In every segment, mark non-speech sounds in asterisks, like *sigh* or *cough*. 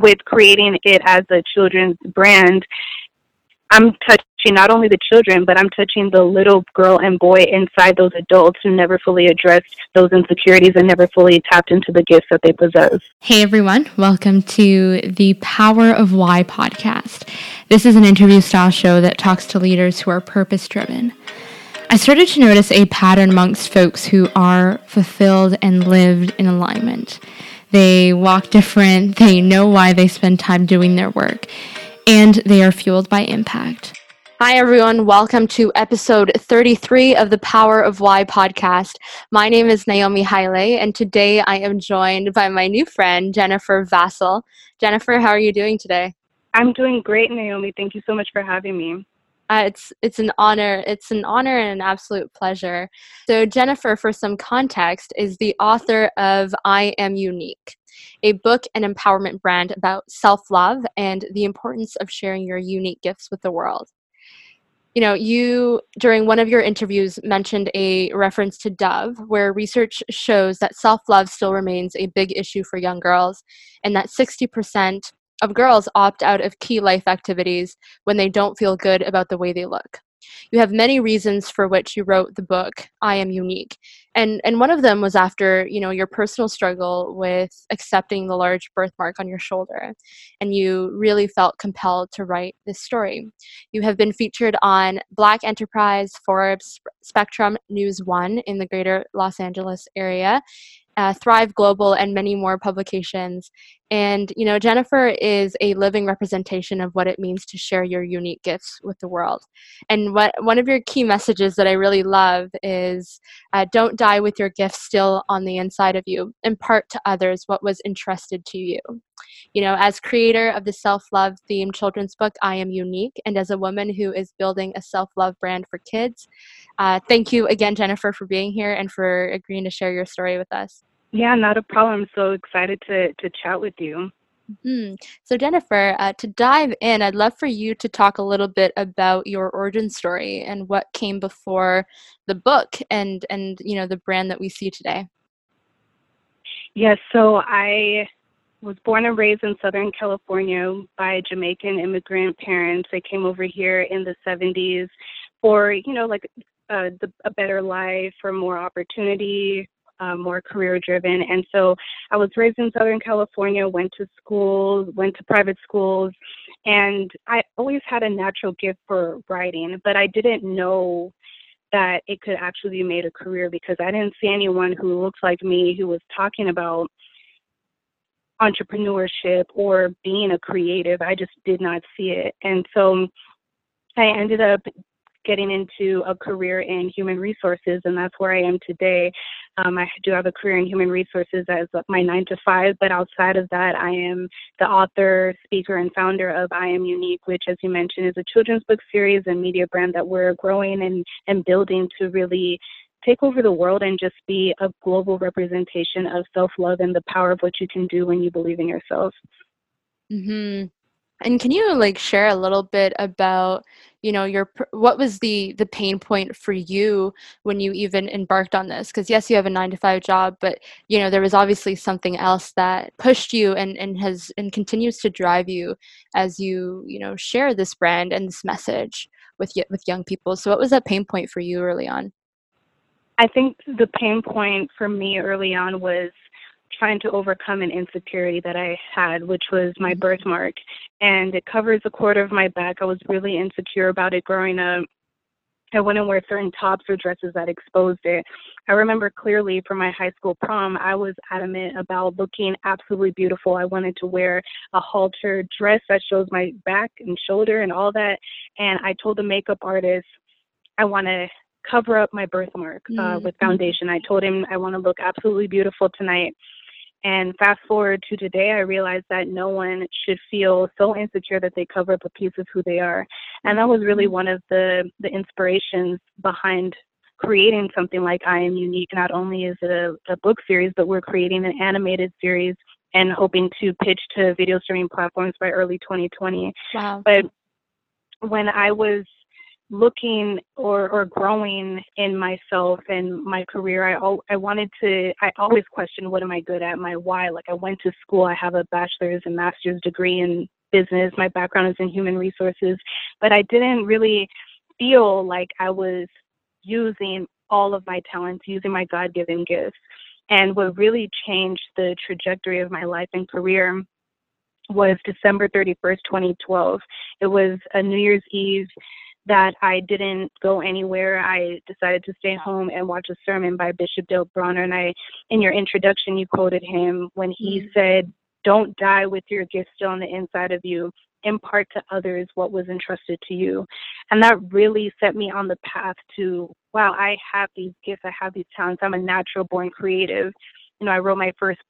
with creating it as a children's brand, I'm touching not only the children, but I'm touching the little girl and boy inside those adults who never fully addressed those insecurities and never fully tapped into the gifts that they possess. Hey everyone, welcome to the Power of Why podcast. This is an interview style show that talks to leaders who are purpose driven. I started to notice a pattern amongst folks who are fulfilled and lived in alignment. They walk different, they know why they spend time doing their work and they are fueled by impact. Hi, everyone. Welcome to episode 33 of the Power of Why podcast. My name is Naomi Haile, and today I am joined by my new friend, Jennifer Vassal. Jennifer, how are you doing today? I'm doing great, Naomi. Thank you so much for having me. Uh, it's it's an honor. It's an honor and an absolute pleasure. So Jennifer, for some context, is the author of I Am Unique a book and empowerment brand about self love and the importance of sharing your unique gifts with the world. You know, you during one of your interviews mentioned a reference to Dove, where research shows that self love still remains a big issue for young girls, and that 60% of girls opt out of key life activities when they don't feel good about the way they look you have many reasons for which you wrote the book i am unique and and one of them was after you know your personal struggle with accepting the large birthmark on your shoulder and you really felt compelled to write this story you have been featured on black enterprise forbes spectrum news one in the greater los angeles area uh, Thrive Global, and many more publications. And, you know, Jennifer is a living representation of what it means to share your unique gifts with the world. And what one of your key messages that I really love is uh, don't die with your gifts still on the inside of you. Impart to others what was entrusted to you. You know, as creator of the self love themed children's book, I Am Unique, and as a woman who is building a self love brand for kids, uh, thank you again, Jennifer, for being here and for agreeing to share your story with us. Yeah, not a problem. So excited to, to chat with you. Mm-hmm. So, Jennifer, uh, to dive in, I'd love for you to talk a little bit about your origin story and what came before the book and and you know the brand that we see today. Yes, so I was born and raised in Southern California by Jamaican immigrant parents. They came over here in the 70s for, you know, like uh, the, a better life, for more opportunity, uh, more career driven. And so I was raised in Southern California, went to schools, went to private schools, and I always had a natural gift for writing, but I didn't know that it could actually be made a career because I didn't see anyone who looked like me who was talking about entrepreneurship or being a creative. I just did not see it. And so I ended up getting into a career in human resources, and that's where I am today. Um, I do have a career in human resources as my nine to five, but outside of that, I am the author, speaker, and founder of I Am Unique, which, as you mentioned, is a children's book series and media brand that we're growing and, and building to really take over the world and just be a global representation of self love and the power of what you can do when you believe in yourself. Mm-hmm. And can you like share a little bit about, you know, your what was the the pain point for you when you even embarked on this? Because yes, you have a nine to five job, but you know there was obviously something else that pushed you and and has and continues to drive you as you you know share this brand and this message with with young people. So what was that pain point for you early on? I think the pain point for me early on was trying to overcome an insecurity that I had, which was my mm-hmm. birthmark. And it covers a quarter of my back. I was really insecure about it growing up. I wouldn't wear certain tops or dresses that exposed it. I remember clearly from my high school prom, I was adamant about looking absolutely beautiful. I wanted to wear a halter dress that shows my back and shoulder and all that. And I told the makeup artist, I want to cover up my birthmark uh, mm-hmm. with foundation. I told him I want to look absolutely beautiful tonight. And fast forward to today, I realized that no one should feel so insecure that they cover up a piece of who they are. And that was really mm-hmm. one of the, the inspirations behind creating something like I Am Unique. Not only is it a, a book series, but we're creating an animated series and hoping to pitch to video streaming platforms by early 2020. Wow. But when I was looking or or growing in myself and my career i i wanted to i always questioned what am i good at my why like i went to school i have a bachelor's and master's degree in business my background is in human resources but i didn't really feel like i was using all of my talents using my god-given gifts and what really changed the trajectory of my life and career was December 31st, 2012. It was a New Year's Eve that I didn't go anywhere. I decided to stay home and watch a sermon by Bishop Dale Bronner. And I, in your introduction, you quoted him when he mm-hmm. said, Don't die with your gift still on the inside of you. Impart to others what was entrusted to you. And that really set me on the path to, wow, I have these gifts, I have these talents. I'm a natural born creative. You know, I wrote my first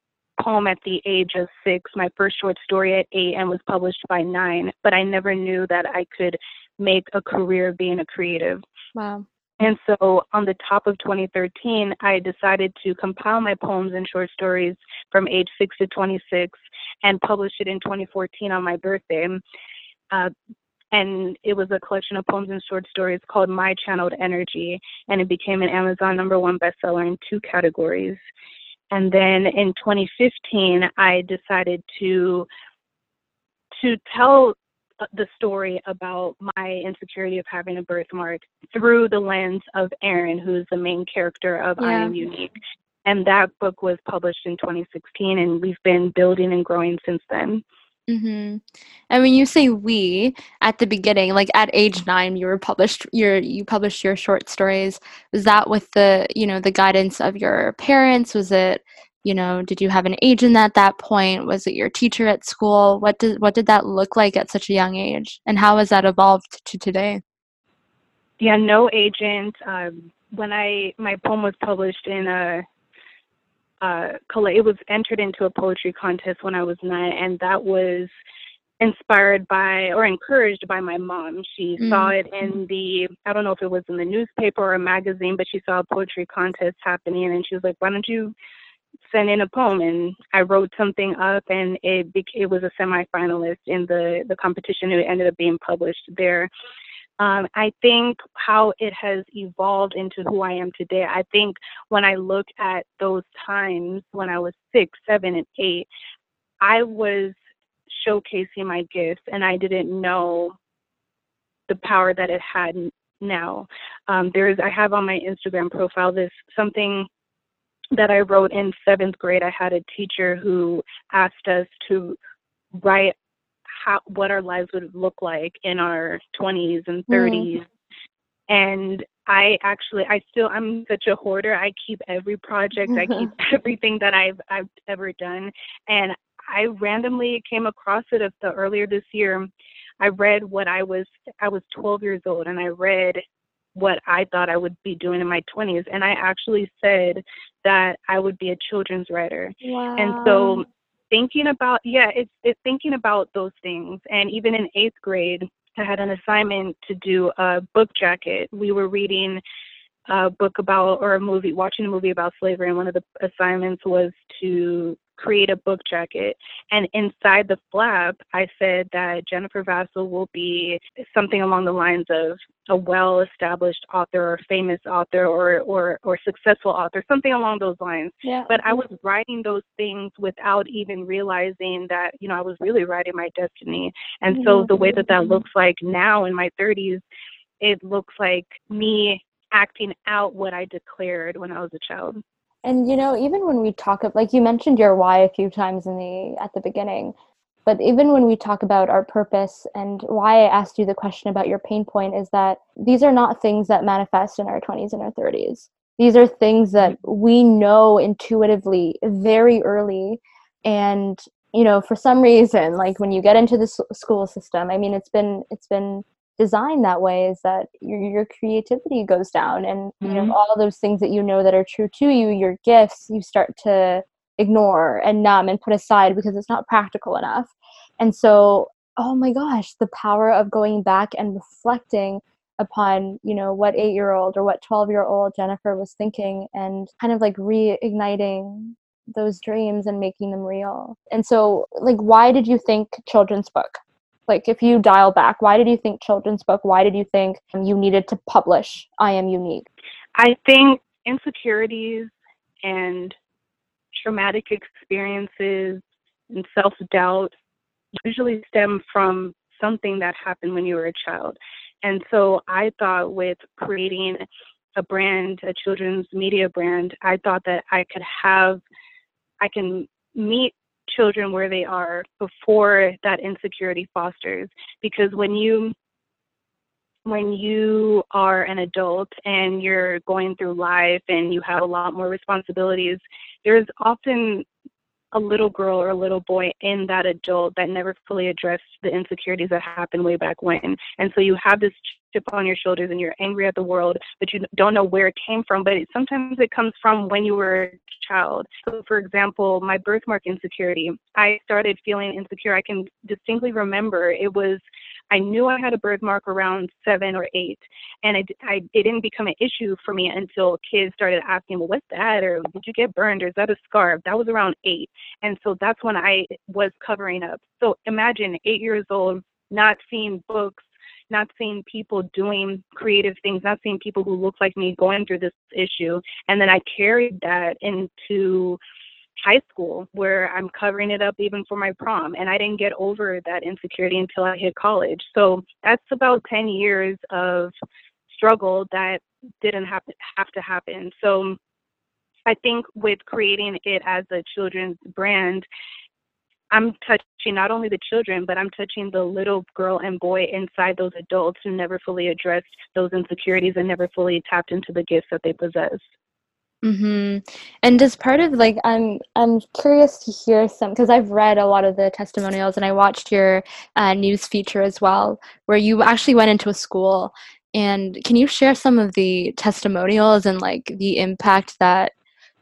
poem at the age of six, my first short story at eight, and was published by nine. But I never knew that I could make a career being a creative. Wow. And so on the top of 2013, I decided to compile my poems and short stories from age 6 to 26 and publish it in 2014 on my birthday. Uh, and it was a collection of poems and short stories called My Channeled Energy, and it became an Amazon number one bestseller in two categories. And then in 2015, I decided to to tell the story about my insecurity of having a birthmark through the lens of Erin, who's the main character of yeah. I Am Unique. And that book was published in 2016, and we've been building and growing since then. Mm-hmm. And when you say we at the beginning, like at age nine, you were published your you published your short stories. Was that with the you know the guidance of your parents? Was it you know did you have an agent at that point? Was it your teacher at school? What did what did that look like at such a young age? And how has that evolved to today? Yeah no agent. Um, when i my poem was published in a uh, it was entered into a poetry contest when I was nine, and that was inspired by or encouraged by my mom. She mm. saw it in the I don't know if it was in the newspaper or a magazine, but she saw a poetry contest happening, and she was like, "Why don't you sent in a poem and I wrote something up and it it was a semifinalist in the the competition. It ended up being published there. Um, I think how it has evolved into who I am today. I think when I look at those times when I was six, seven, and eight, I was showcasing my gifts and I didn't know the power that it had now. Um, there's I have on my Instagram profile this something that I wrote in seventh grade, I had a teacher who asked us to write how what our lives would look like in our 20s and 30s. Mm. And I actually, I still, I'm such a hoarder. I keep every project, I keep *laughs* everything that I've I've ever done, and I randomly came across it of the earlier this year. I read what I was I was 12 years old, and I read what I thought I would be doing in my 20s. And I actually said that I would be a children's writer. Wow. And so thinking about, yeah, it's, it's thinking about those things. And even in eighth grade, I had an assignment to do a book jacket. We were reading a book about, or a movie, watching a movie about slavery. And one of the assignments was to create a book jacket. And inside the flap, I said that Jennifer Vassell will be something along the lines of a well established author or famous author or, or, or successful author, something along those lines. Yeah. But I was writing those things without even realizing that, you know, I was really writing my destiny. And mm-hmm. so the way that that looks like now in my 30s, it looks like me acting out what I declared when I was a child. And you know, even when we talk of like you mentioned your why a few times in the at the beginning, but even when we talk about our purpose and why I asked you the question about your pain point is that these are not things that manifest in our 20s and our 30s. These are things that mm-hmm. we know intuitively very early and you know for some reason like when you get into the school system i mean it's been it's been designed that way is that your, your creativity goes down and you know mm-hmm. all those things that you know that are true to you your gifts you start to ignore and numb and put aside because it's not practical enough. And so oh my gosh the power of going back and reflecting upon you know what eight year old or what 12 year old jennifer was thinking and kind of like reigniting those dreams and making them real. And so like why did you think children's book like if you dial back why did you think children's book why did you think you needed to publish i am unique? I think insecurities and traumatic experiences and self-doubt usually stem from something that happened when you were a child. And so i thought with creating a brand a children's media brand i thought that i could have i can meet children where they are before that insecurity fosters because when you when you are an adult and you're going through life and you have a lot more responsibilities there's often a little girl or a little boy in that adult that never fully addressed the insecurities that happened way back when. And so you have this chip on your shoulders and you're angry at the world, but you don't know where it came from. But it, sometimes it comes from when you were a child. So, for example, my birthmark insecurity, I started feeling insecure. I can distinctly remember it was I knew I had a birthmark around seven or eight, and it, I, it didn't become an issue for me until kids started asking, "Well, what's that?" or "Did you get burned?" or "Is that a scar?" That was around eight, and so that's when I was covering up. So imagine eight years old, not seeing books, not seeing people doing creative things, not seeing people who look like me going through this issue, and then I carried that into high school where I'm covering it up even for my prom. And I didn't get over that insecurity until I hit college. So that's about 10 years of struggle that didn't have to, have to happen. So I think with creating it as a children's brand, I'm touching not only the children, but I'm touching the little girl and boy inside those adults who never fully addressed those insecurities and never fully tapped into the gifts that they possess. Mhm. And as part of like I'm I'm curious to hear some because I've read a lot of the testimonials and I watched your uh, news feature as well where you actually went into a school and can you share some of the testimonials and like the impact that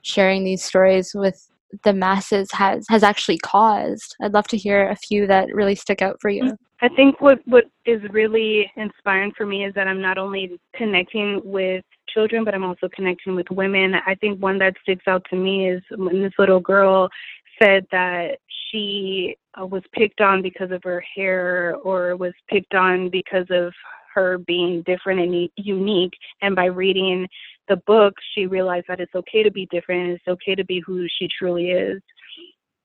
sharing these stories with the masses has has actually caused? I'd love to hear a few that really stick out for you. I think what what is really inspiring for me is that I'm not only connecting with children, but I'm also connecting with women. I think one that sticks out to me is when this little girl said that she uh, was picked on because of her hair or was picked on because of her being different and unique. And by reading the book, she realized that it's okay to be different it's okay to be who she truly is.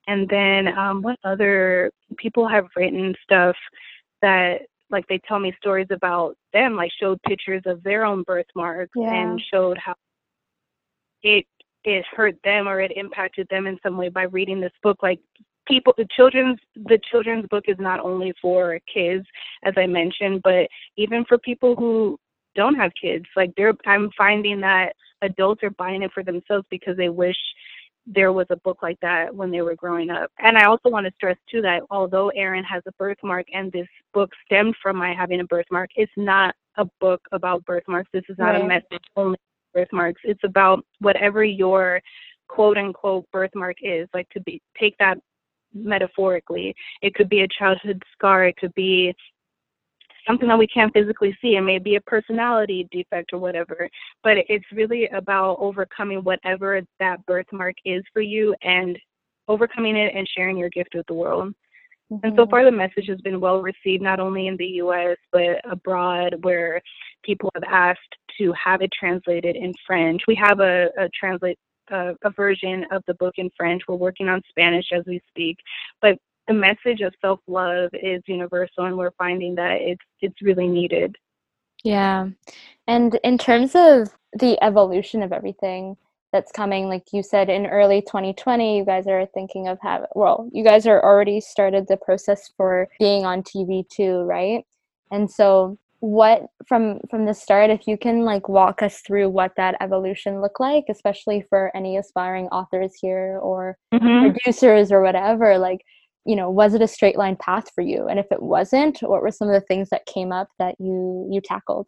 And then um, what other people have written stuff that like they tell me stories about them, like showed pictures of their own birthmarks yeah. and showed how it it hurt them or it impacted them in some way by reading this book. Like people the children's the children's book is not only for kids, as I mentioned, but even for people who don't have kids. Like they're I'm finding that adults are buying it for themselves because they wish there was a book like that when they were growing up. And I also want to stress too that although Erin has a birthmark and this book stemmed from my having a birthmark, it's not a book about birthmarks. This is not right. a message only birthmarks. It's about whatever your quote unquote birthmark is. Like to be take that metaphorically. It could be a childhood scar, it could be something that we can't physically see. It may be a personality defect or whatever, but it's really about overcoming whatever that birthmark is for you and overcoming it and sharing your gift with the world. Mm-hmm. And so mm-hmm. far, the message has been well received, not only in the US, but abroad, where people have asked to have it translated in French. We have a, a translate. a version of the book in French. We're working on Spanish as we speak, but the message of self love is universal, and we're finding that it's it's really needed. Yeah, and in terms of the evolution of everything that's coming, like you said, in early 2020, you guys are thinking of have well, you guys are already started the process for being on TV too, right? And so what from from the start if you can like walk us through what that evolution looked like especially for any aspiring authors here or mm-hmm. producers or whatever like you know was it a straight line path for you? And if it wasn't what were some of the things that came up that you you tackled?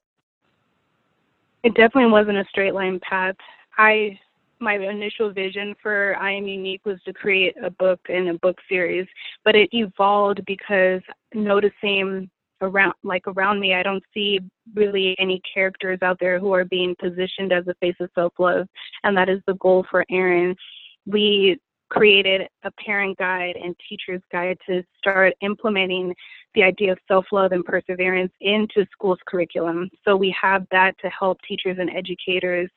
It definitely wasn't a straight line path. I my initial vision for i am unique was to create a book and a book series but it evolved because noticing around like around me i don't see really any characters out there who are being positioned as a face of self love and that is the goal for erin. We created a parent guide and teacher's guide to start implementing the idea of self love and perseverance into school's curriculum. So we have that to help teachers and educators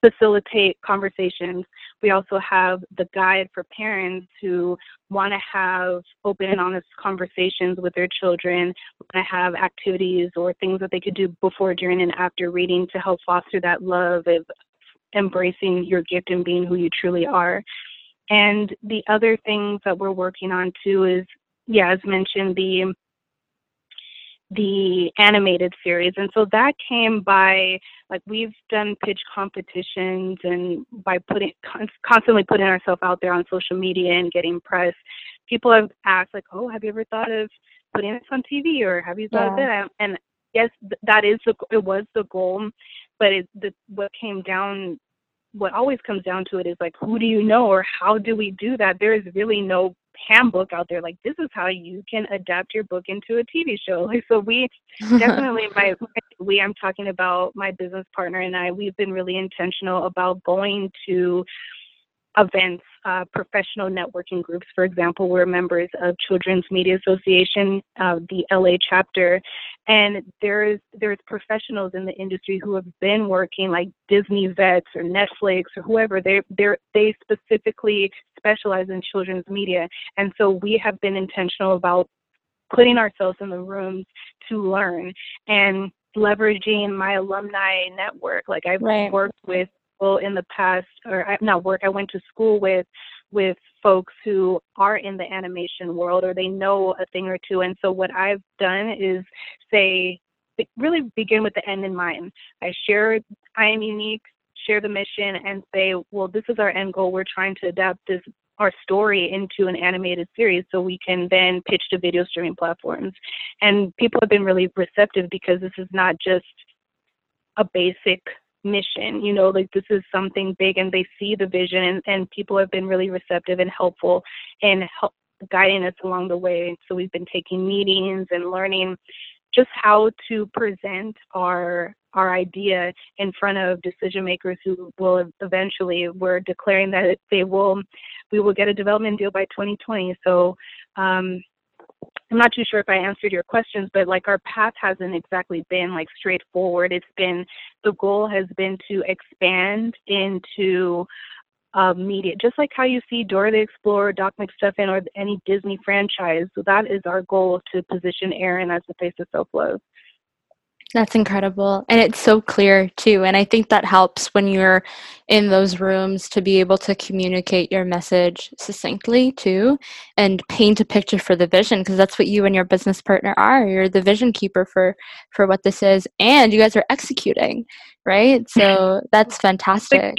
facilitate conversations. We also have the guide for parents who want to have open and honest conversations with their children, want to have activities or things that they could do before, during, and after reading to help foster that love of embracing your gift and being who you truly are. And the other things that we're working on too is, yeah, as mentioned, the the animated series. And so that came by like we've done pitch competitions and by putting constantly putting ourselves out there on social media and getting press. People have asked like, "Oh, have you ever thought of putting this on TV or have you thought yeah. of it?" And yes, that is the it was the goal, but it, the what came down what always comes down to it is like who do you know or how do we do that? There is really no handbook out there. Like this is how you can adapt your book into a tv show. *laughs* Like so we *laughs* definitely my we i'm talking about my business partner and i we've been really intentional about going to events, uh, professional networking groups. For example, we're members of Children's Media Association, uh, the LA chapter, and there's there's professionals in the industry who have been working like Disney vets or Netflix or whoever. They they they specifically specialize in children's media, and so we have been intentional about putting ourselves in the rooms to learn and leveraging my alumni network. Like I've right. worked with people in the past, or I, not work, I went to school with with folks who are in the animation world or they know a thing or two. And so what I've done is say, really begin with the end in mind. I share I am unique, share the mission, and say, well, this is our end goal. We're trying to adapt this our story into an animated series so we can then pitch to video streaming platforms. And people have been really receptive because this is not just a basic mission you know like this is something big and they see the vision and, and people have been really receptive and helpful in help guiding us along the way. So we've been taking meetings and learning just how to present our our idea in front of decision makers who will eventually we're declaring that they will we will get a development deal by 2020 so um, I'm not too sure if I answered your questions, but like our path hasn't exactly been like straightforward. It's been the goal has been to expand into uh, media, just like how you see Dora the Explorer, Doc McStuffin, or any Disney franchise. So that is our goal to position Erin as the face of self love. That's incredible. And it's so clear too. And I think that helps when you're in those rooms to be able to communicate your message succinctly too and paint a picture for the vision because that's what you and your business partner are. You're the vision keeper for for what this is and you guys are executing, right? *laughs* So that's fantastic.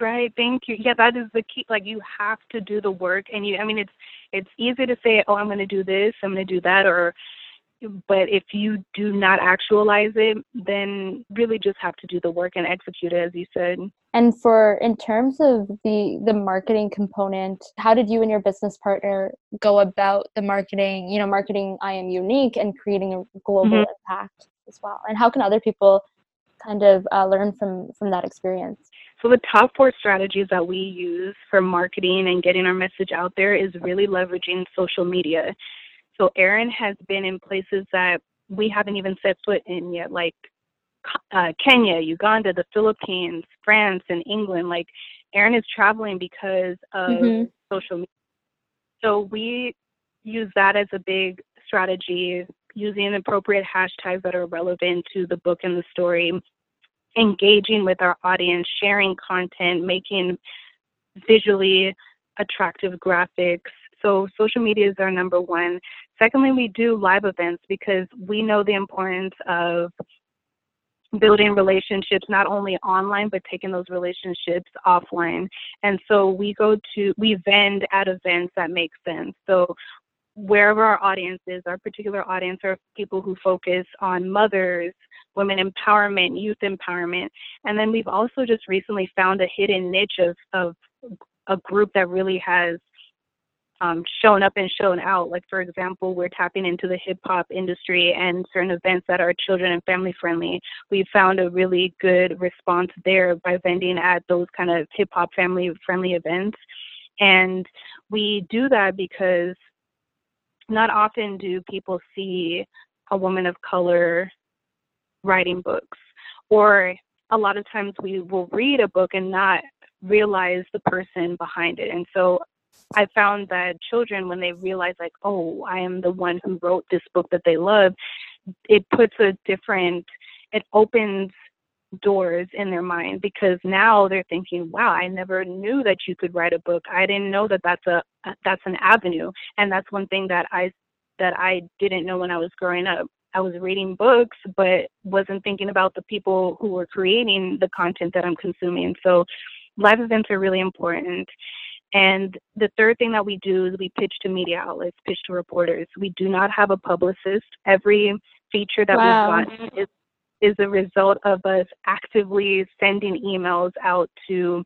Right, thank you. Yeah, that is the key. Like you have to do the work and you I mean it's it's easy to say, "Oh, I'm going to do this, I'm going to do that," or but if you do not actualize it then really just have to do the work and execute it as you said. And for in terms of the the marketing component how did you and your business partner go about the marketing you know marketing i am unique and creating a global mm-hmm. impact as well? And how can other people kind of uh, learn from from that experience? So the top four strategies that we use for marketing and getting our message out there is really leveraging social media so Erin has been in places that we haven't even set foot in yet, like uh, Kenya, Uganda, the Philippines, France, and England. Like Erin is traveling because of mm-hmm. social media. So we use that as a big strategy, using appropriate hashtags that are relevant to the book and the story, engaging with our audience, sharing content, making visually attractive graphics. So social media is our number one. Secondly, we do live events because we know the importance of building relationships not only online but taking those relationships offline. And so we go to we vend at events that make sense. So wherever our audience is our particular audience are people who focus on mothers women empowerment youth empowerment. And then we've also just recently found a hidden niche of of a group that really has um, shown up and shown out. Like, for example, we're tapping into the hip hop industry and certain events that are children and family friendly. We found a really good response there by vending at those kind of hip hop family friendly events. And we do that because not often do people see a woman of color writing books or a lot of times we will read a book and not realize the person behind it and so i found that children when they realize like oh i am the one who wrote this book that they love it puts a different it opens doors in their mind because now they're thinking wow i never knew that you could write a book. I didn't know that that's a uh, that's an avenue. And that's one thing that i that i didn't know when i was growing up. I was reading books but wasn't thinking about the people who were creating the content that i'm consuming. So live events are really important and the third thing that we do is we pitch to media outlets, pitch to reporters. We do not have a publicist. Every feature that wow. we've gotten is is a result of us actively sending emails out to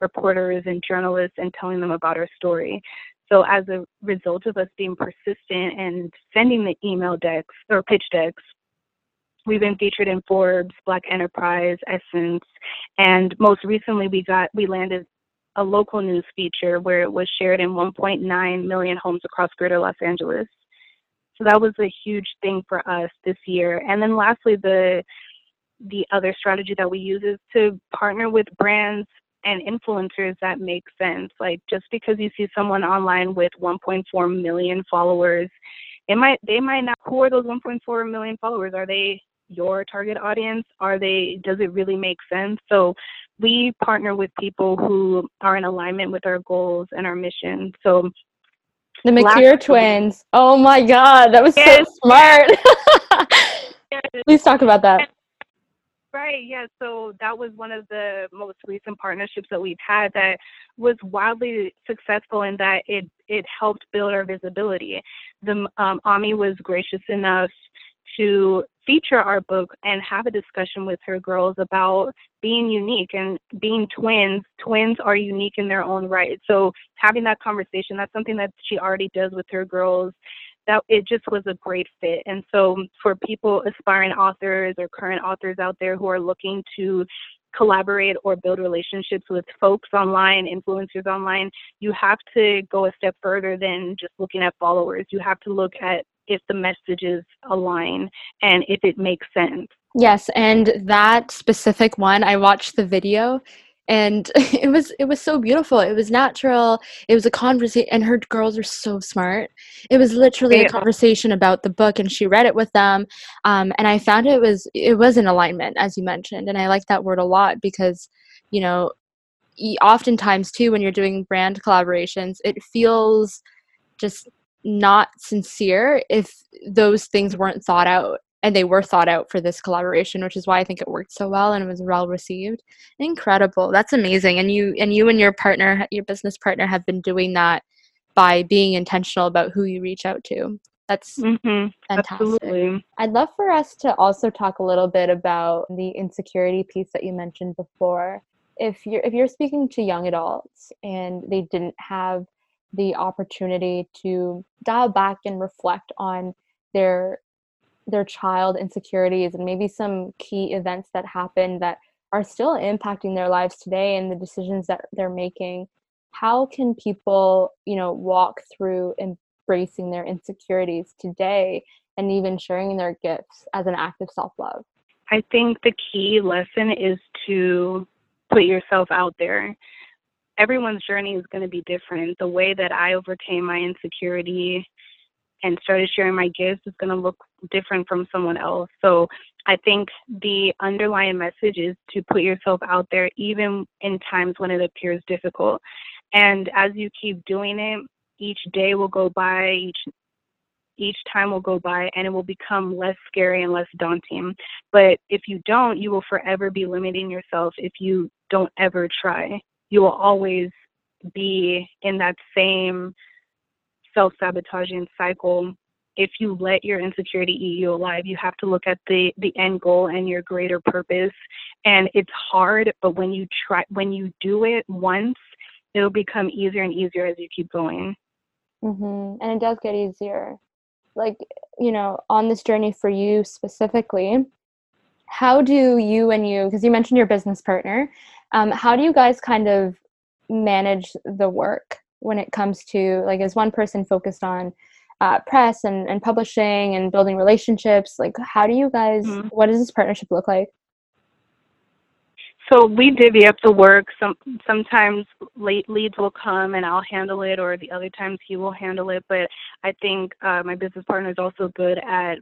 reporters and journalists and telling them about our story. So as a result of us being persistent and sending the email decks or pitch decks, we've been featured in Forbes, Black Enterprise, Essence, and most recently we got we landed a local news feature where it was shared in 1.9 million homes across greater Los Angeles. So that was a huge thing for us this year. And then lastly, the the other strategy that we use is to partner with brands and influencers that make sense. Like just because you see someone online with 1.4 million followers, it might they might not who are those 1.4 million followers? Are they your target audience? Are they does it really make sense? So we partner with people who are in alignment with our goals and our mission. So the McClure twins. Oh my God, that was yes. so smart. Please talk about that. Right, yeah. So that was one of the most recent partnerships that we've had that was wildly successful in that it it helped build our visibility. The um, Ami was gracious enough to feature our book and have a discussion with her girls about being unique and being twins. Twins are unique in their own right. So having that conversation, that's something that she already does with her girls. That it just was a great fit. And so for people aspiring authors or current authors out there who are looking to collaborate or build relationships with folks online, influencers online, you have to go a step further than just looking at followers. You have to look at if the messages align and if it makes sense. Yes, and that specific one, I watched the video and *laughs* it was it was so beautiful. It was natural. It was a conversation and her girls are so smart. It was literally a conversation about the book and she read it with them um, and i found it was it was in alignment as you mentioned and i like that word a lot because you know oftentimes too when you're doing brand collaborations it feels just not sincere if those things weren't thought out and they were thought out for this collaboration which is why i think it worked so well and it was well received. Incredible. That's amazing. And you and you and your partner your business partner have been doing that by being intentional about who you reach out to. That's mm-hmm. fantastic. Absolutely. i'd love for us to also talk a little bit about the insecurity piece that you mentioned before. If you're if you're speaking to young adults and they didn't have the opportunity to dial back and reflect on their their child insecurities and maybe some key events that happened that are still impacting their lives today and the decisions that they're making. How can people you know walk through embracing their insecurities today and even sharing their gifts as an act of self-love? I think the key lesson is to put yourself out there everyone's journey is going to be different. The way that I overcame my insecurity and started sharing my gifts is going to look different from someone else. So I think the underlying message is to put yourself out there, even in times when it appears difficult. And as you keep doing it, each day will go by, each each time will go by and it will become less scary and less daunting. But if you don't, you will forever be limiting yourself if you don't ever try you will always be in that same self sabotaging cycle. If you let your insecurity eat you alive, you have to look at the the end goal and your greater purpose. And it's hard, but when you try, when you do it once, it'll become easier and easier as you keep going. Mm-hmm. And it does get easier. Like you know, on this journey for you specifically, how do you and you because you mentioned your business partner um, how do you guys kind of manage the work when it comes to like is one person focused on uh, press and, and publishing and building relationships. Like, how do you guys, mm-hmm. what does this partnership look like? So we divvy up the work. Some sometimes late leads will come and I'll handle it, or the other times he will handle it. But I think uh, my business partner is also good at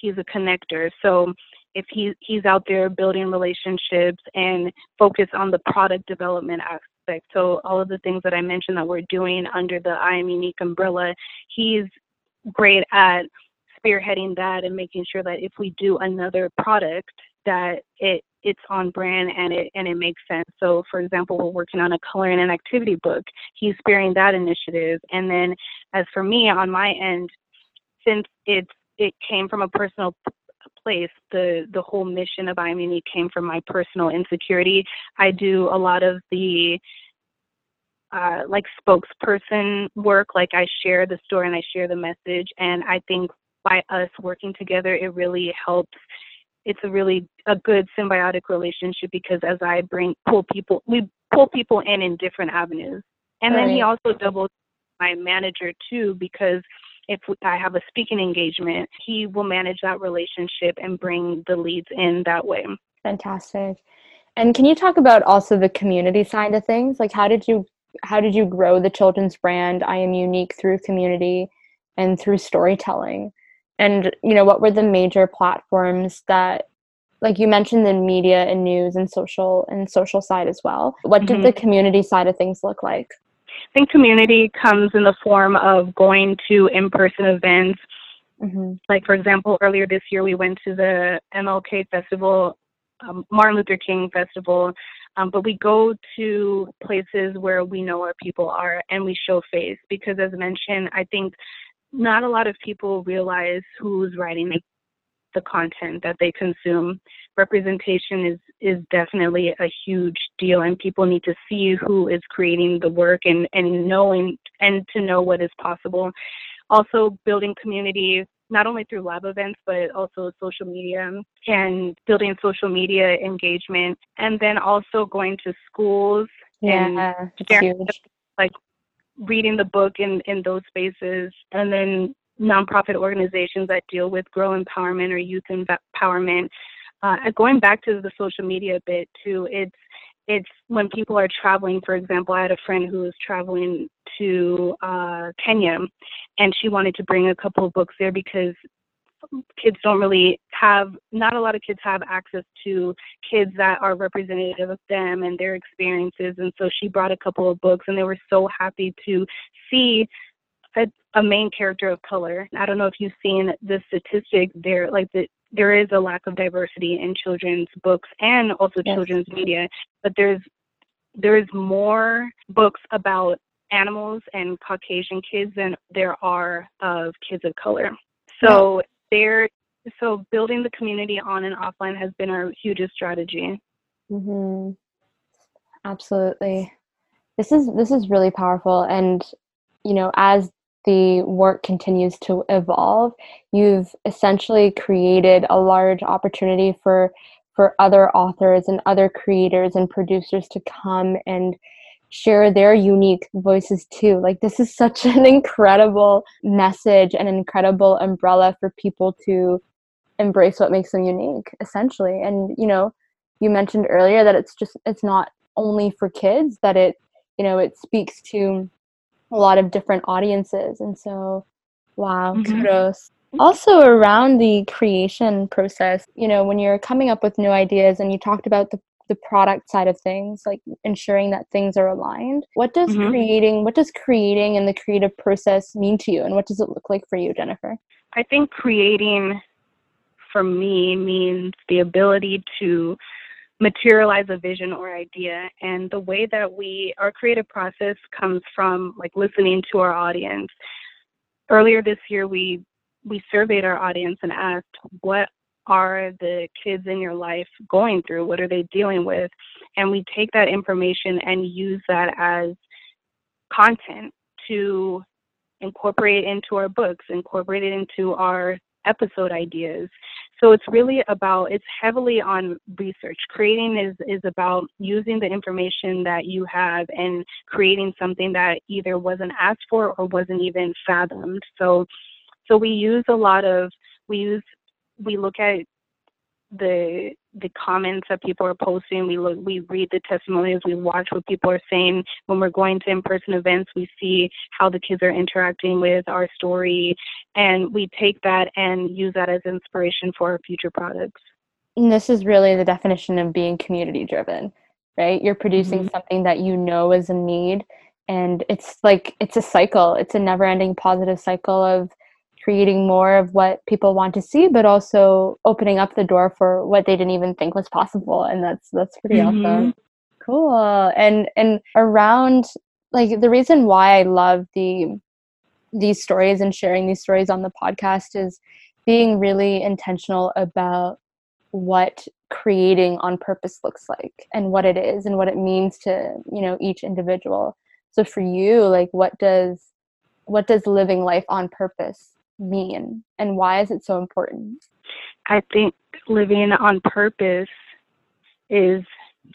he's a connector. So if he he's out there building relationships and focus on the product development aspect. So all of the things that I mentioned that we're doing under the I am unique umbrella, he's great at spearheading that and making sure that if we do another product that it it's on brand and it and it makes sense. So for example, we're working on a coloring and activity book. He's spearheading that initiative. And then as for me on my end, since it's it came from a personal place, the the whole mission of I Am Unique came from my personal insecurity. I do a lot of the uh, like spokesperson work, like I share the story and I share the message, and I think by us working together, it really helps it's a really a good symbiotic relationship because as I bring pull people, we pull people in in different avenues, and right. then he also doubles my manager too because if I have a speaking engagement, he will manage that relationship and bring the leads in that way. Fantastic. And can you talk about also the community side of things? Like how did you how did you grow the children's brand I am unique through community and through storytelling? and you know what were the major platforms that like you mentioned the media and news and social and social side as well what did mm-hmm. the community side of things look like i think community comes in the form of going to in-person events mm-hmm. like for example earlier this year we went to the mlk festival um, martin luther king festival um, but we go to places where we know where people are and we show face because as mentioned i think not a lot of people realize who's writing the content that they consume. Representation is is definitely a huge deal, and people need to see who is creating the work and and knowing and to know what is possible. Also, building community not only through lab events but also social media and building social media engagement, and then also going to schools yeah, and sharing, like reading the book in, in those spaces, and then nonprofit organizations that deal with grow empowerment or youth empowerment. Uh, going back to the social media bit too, it's it's when people are traveling. For example, I had a friend who was traveling to uh, Kenya, and she wanted to bring a couple of books there because kids don't really have not a lot of kids have access to kids that are representative of them and their experiences and so she brought a couple of books and they were so happy to see a, a main character of color. I don't know if you've seen the statistic there like the there is a lack of diversity in children's books and also yes. children's media but there's there's more books about animals and caucasian kids than there are of kids of color. So there so building the community on and offline has been our hugest strategy. Mm-hmm. absolutely. This is this is really powerful. And you know as the work continues to evolve you've essentially created a large opportunity for for other authors and other creators and producers to come and share their unique voices too. Like this is such *laughs* an incredible message and an incredible umbrella for people to embrace what makes them unique essentially. And you know, you mentioned earlier that it's just it's not only for kids that it you know, it speaks to a lot of different audiences and so wow, mm-hmm. kudos also around the creation process you know when you're coming up with new ideas and you talked about the the product side of things like ensuring that things are aligned what does mm-hmm. creating what does creating and the creative process mean to you and what does it look like for you jennifer i think creating for me means the ability to materialize a vision or idea and the way that we our creative process comes from like listening to our audience earlier this year we we surveyed our audience and asked what are the kids in your life going through? What are they dealing with? And we take that information and use that as content to incorporate into our books, incorporate it into our episode ideas. So it's really about it's heavily on research. Creating is is about using the information that you have and creating something that either wasn't asked for or wasn't even fathomed. So So we use a lot of we use we look at the the comments that people are posting. We look, we read the testimonials. We watch what people are saying. When we're going to in-person events, we see how the kids are interacting with our story, and we take that and use that as inspiration for our future products. And this is really the definition of being community driven, right? You're producing mm-hmm. something that you know is a need, and it's like it's a cycle. It's a never-ending positive cycle of creating more of what people want to see but also opening up the door for what they didn't even think was possible and that's that's pretty mm-hmm. awesome. Cool. And and around like the reason why i love the these stories and sharing these stories on the podcast is being really intentional about what creating on purpose looks like and what it is and what it means to you know each individual. So for you like what does what does living life on purpose mean and why is it so important? I think living on purpose is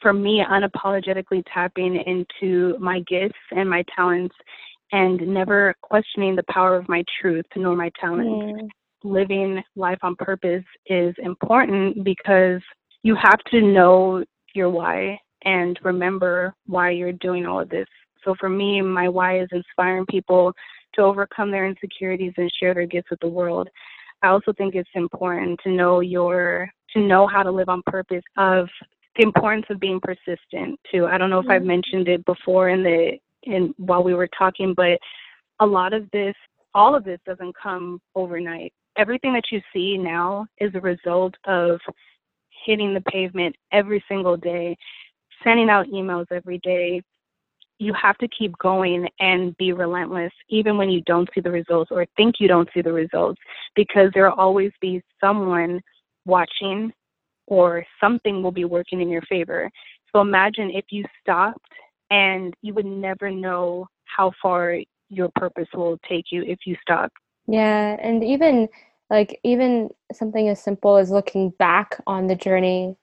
for me unapologetically tapping into my gifts and my talents and never questioning the power of my truth nor my talents. Mm. Living life on purpose is important because you have to know your why and remember why you're doing all of this. So for me, my why is inspiring people to overcome their insecurities and share their gifts with the world. I also think it's important to know your to know how to live on purpose of the importance of being persistent too. I don't know if I've mm-hmm. mentioned it before in the in while we were talking, but a lot of this all of this doesn't come overnight. Everything that you see now is a result of hitting the pavement every single day, sending out emails every day, you have to keep going and be relentless, even when you don't see the results or think you don't see the results, because there will always be someone watching or something will be working in your favor. So imagine if you stopped and you would never know how far your purpose will take you if you stop. Yeah, and even like even something as simple as looking back on the journey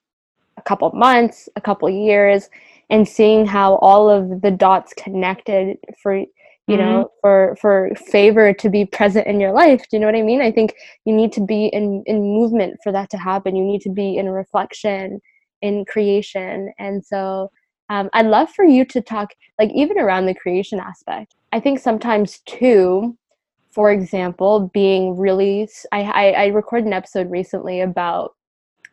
a couple months, a couple years and seeing how all of the dots connected for you mm-hmm. know for for favor to be present in your life do you know what i mean? I think you need to be in in movement for that to happen. You need to be in reflection in creation. And so um, i'd love for you to talk like even around the creation aspect. I think sometimes too for example being really i i, I recorded an episode recently about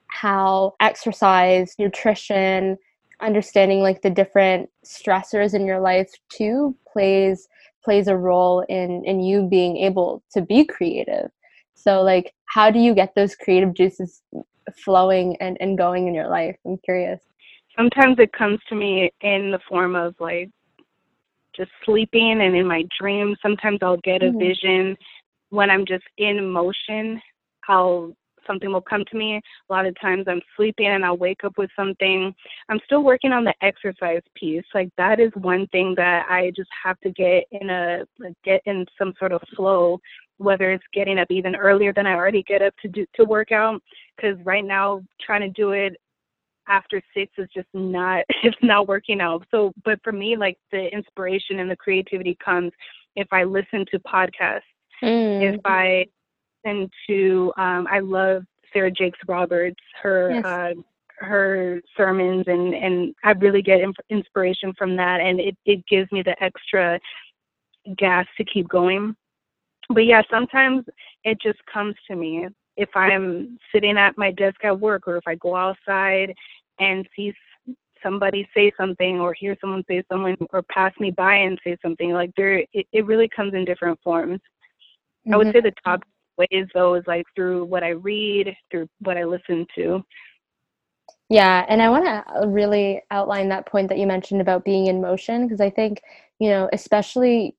how exercise nutrition understanding like the different stressors in your life too plays plays a role in in you being able to be creative. So like how do you get those creative juices flowing and, and going in your life? I'm curious. Sometimes it comes to me in the form of like just sleeping and in my dreams. Sometimes i'll get a mm-hmm. vision when i'm just in motion i'll something will come to me. A lot of times I'm sleeping and I'll wake up with something. I'm still working on the exercise piece. Like that is one thing that I just have to get in a like, get in some sort of flow whether it's getting up even earlier than I already get up to do to work out cuz right now trying to do it after 6 is just not *laughs* it's not working out. So but for me like the inspiration and the creativity comes if I listen to podcasts. Mm. If I listen to um, I love Sarah Jakes Roberts, her yes. uh, her sermons, and and I really get inspiration from that, and it it gives me the extra gas to keep going. But yeah, sometimes it just comes to me if I'm sitting at my desk at work, or if I go outside and see somebody say something or hear someone say something or pass me by and say something like there it, it really comes in different forms mm-hmm. i would mm-hmm. say the top ways though is like through what I read, through what I listen to. Yeah, and I want to really outline that point that you mentioned about being in motion because I think, you know, especially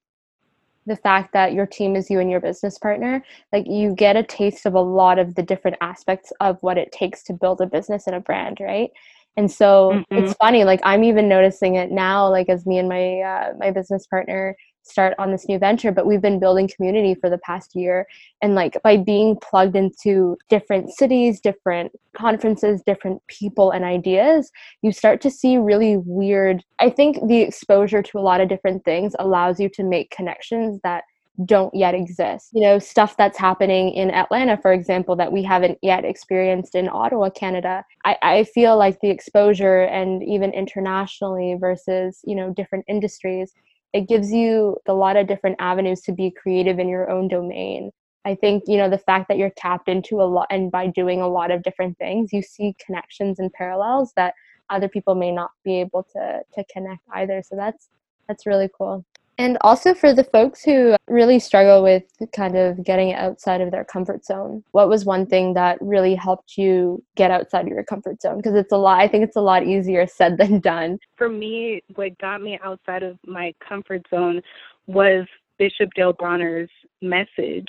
the fact that your team is you and your business partner, like you get a taste of a lot of the different aspects of what it takes to build a business and a brand, right? And so mm-hmm. it's funny, like I'm even noticing it now, like as me and my uh, my business partner start on this new venture but we've been building community for the past year and like by being plugged into different cities different conferences different people and ideas you start to see really weird i think the exposure to a lot of different things allows you to make connections that don't yet exist. You know, stuff that's happening in Atlanta, for example, that we haven't yet experienced in Ottawa, Canada. I, I feel like the exposure and even internationally versus, you know, different industries, it gives you a lot of different avenues to be creative in your own domain. I think, you know, the fact that you're tapped into a lot and by doing a lot of different things, you see connections and parallels that other people may not be able to to connect either. So that's that's really cool. And also for the folks who really struggle with kind of getting outside of their comfort zone, what was one thing that really helped you get outside of your comfort zone? Because it's a lot, I think it's a lot easier said than *laughs* done. For me, what got me outside of my comfort zone was Bishop Dale Bronner's message.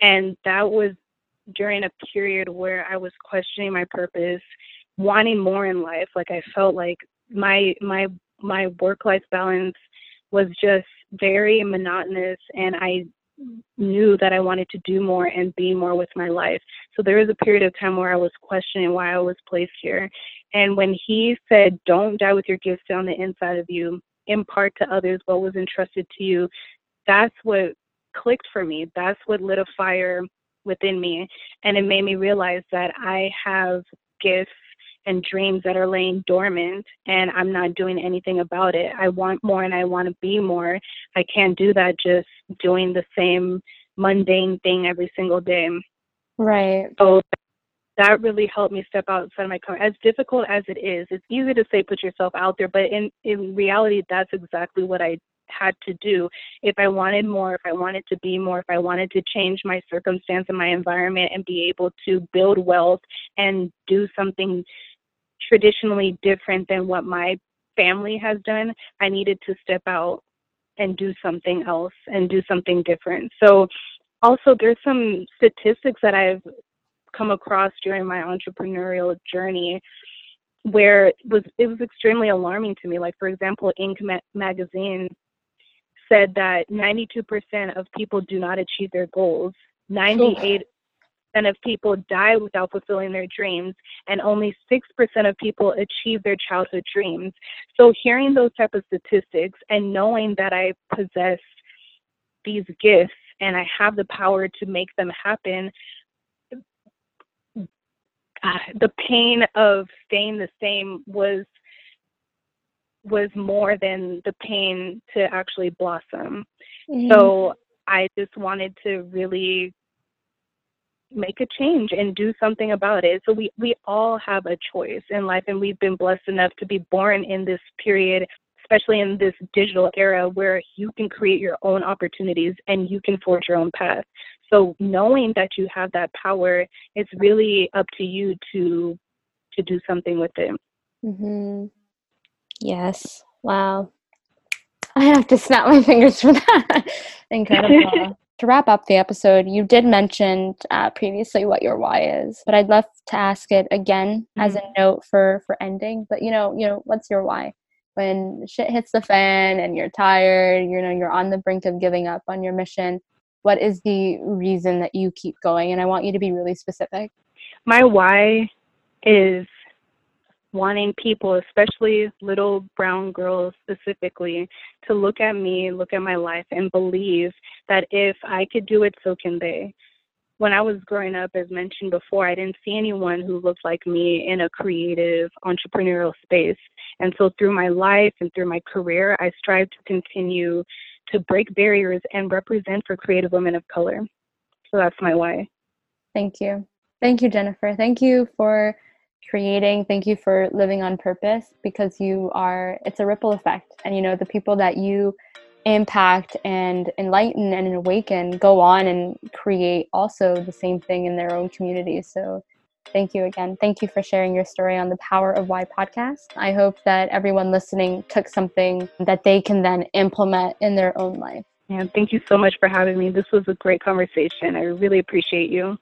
And that was during a period where I was questioning my purpose, wanting more in life. Like I felt like my my my work life balance was just very monotonous and I knew that I wanted to do more and be more with my life. So there was a period of time where I was questioning why I was placed here. And when he said, Don't die with your gifts on the inside of you, impart to others what was entrusted to you, that's what clicked for me. That's what lit a fire within me. And it made me realize that I have gifts and dreams that are laying dormant and I'm not doing anything about it. I want more and I want to be more. I can't do that just doing the same mundane thing every single day. Right. So that really helped me step outside of my comfort. As difficult as it is, it's easy to say put yourself out there, but in in reality, that's exactly what I had to do. If I wanted more, if I wanted to be more, if I wanted to change my circumstance and my environment and be able to build wealth and do something traditionally different than what my family has done, I needed to step out and do something else and do something different. So, also, there's some statistics that I've come across during my entrepreneurial journey where it was it was extremely alarming to me. Like for example, Inc. magazine said that 92% of people do not achieve their goals. 98 of people die without fulfilling their dreams, and only 6% of people achieve their childhood dreams. So, hearing those type of statistics and knowing that I possess these gifts and I have the power to make them happen, uh, the pain of staying the same was was more than the pain to actually blossom. Mm-hmm. So I just wanted to really make a change and do something about it. So we we all have a choice in life and we've been blessed enough to be born in this period especially in this digital era where you can create your own opportunities and you can forge your own path. So knowing that you have that power, it's really up to you to to do something with it. Mm-hmm. Yes. Wow. I have to snap my *laughs* fingers for that. *laughs* Incredible. To wrap up the episode, you did mention uh, previously what your why is, but I'd love to ask it again mm-hmm. as a note for for ending. But you know, you know, what's your why? When shit hits the fan and you're tired, you know, you're on the brink of giving up on your mission. What is the reason that you keep going? And I want you to be really specific. My why is wanting people, especially little brown girls specifically, to look at me, look at my life, and believe that if I could do it, so can they. When I was growing up, as mentioned before, I didn't see anyone who looked like me in a creative, entrepreneurial space. And so through my life and through my career, I strive to continue to break barriers and represent for creative women of color. So that's my why. Thank you. Thank you, Jennifer. Thank you for creating thank you for living on purpose because you are it's a ripple effect. And you know the people that you impact and enlighten and awaken go on and create also the same thing in their own communities so thank you again. Thank you for sharing your story on the power of why podcast. I hope that everyone listening took something that they can then implement in their own life. Yeah thank you so much for having me. This was a great conversation. I really appreciate you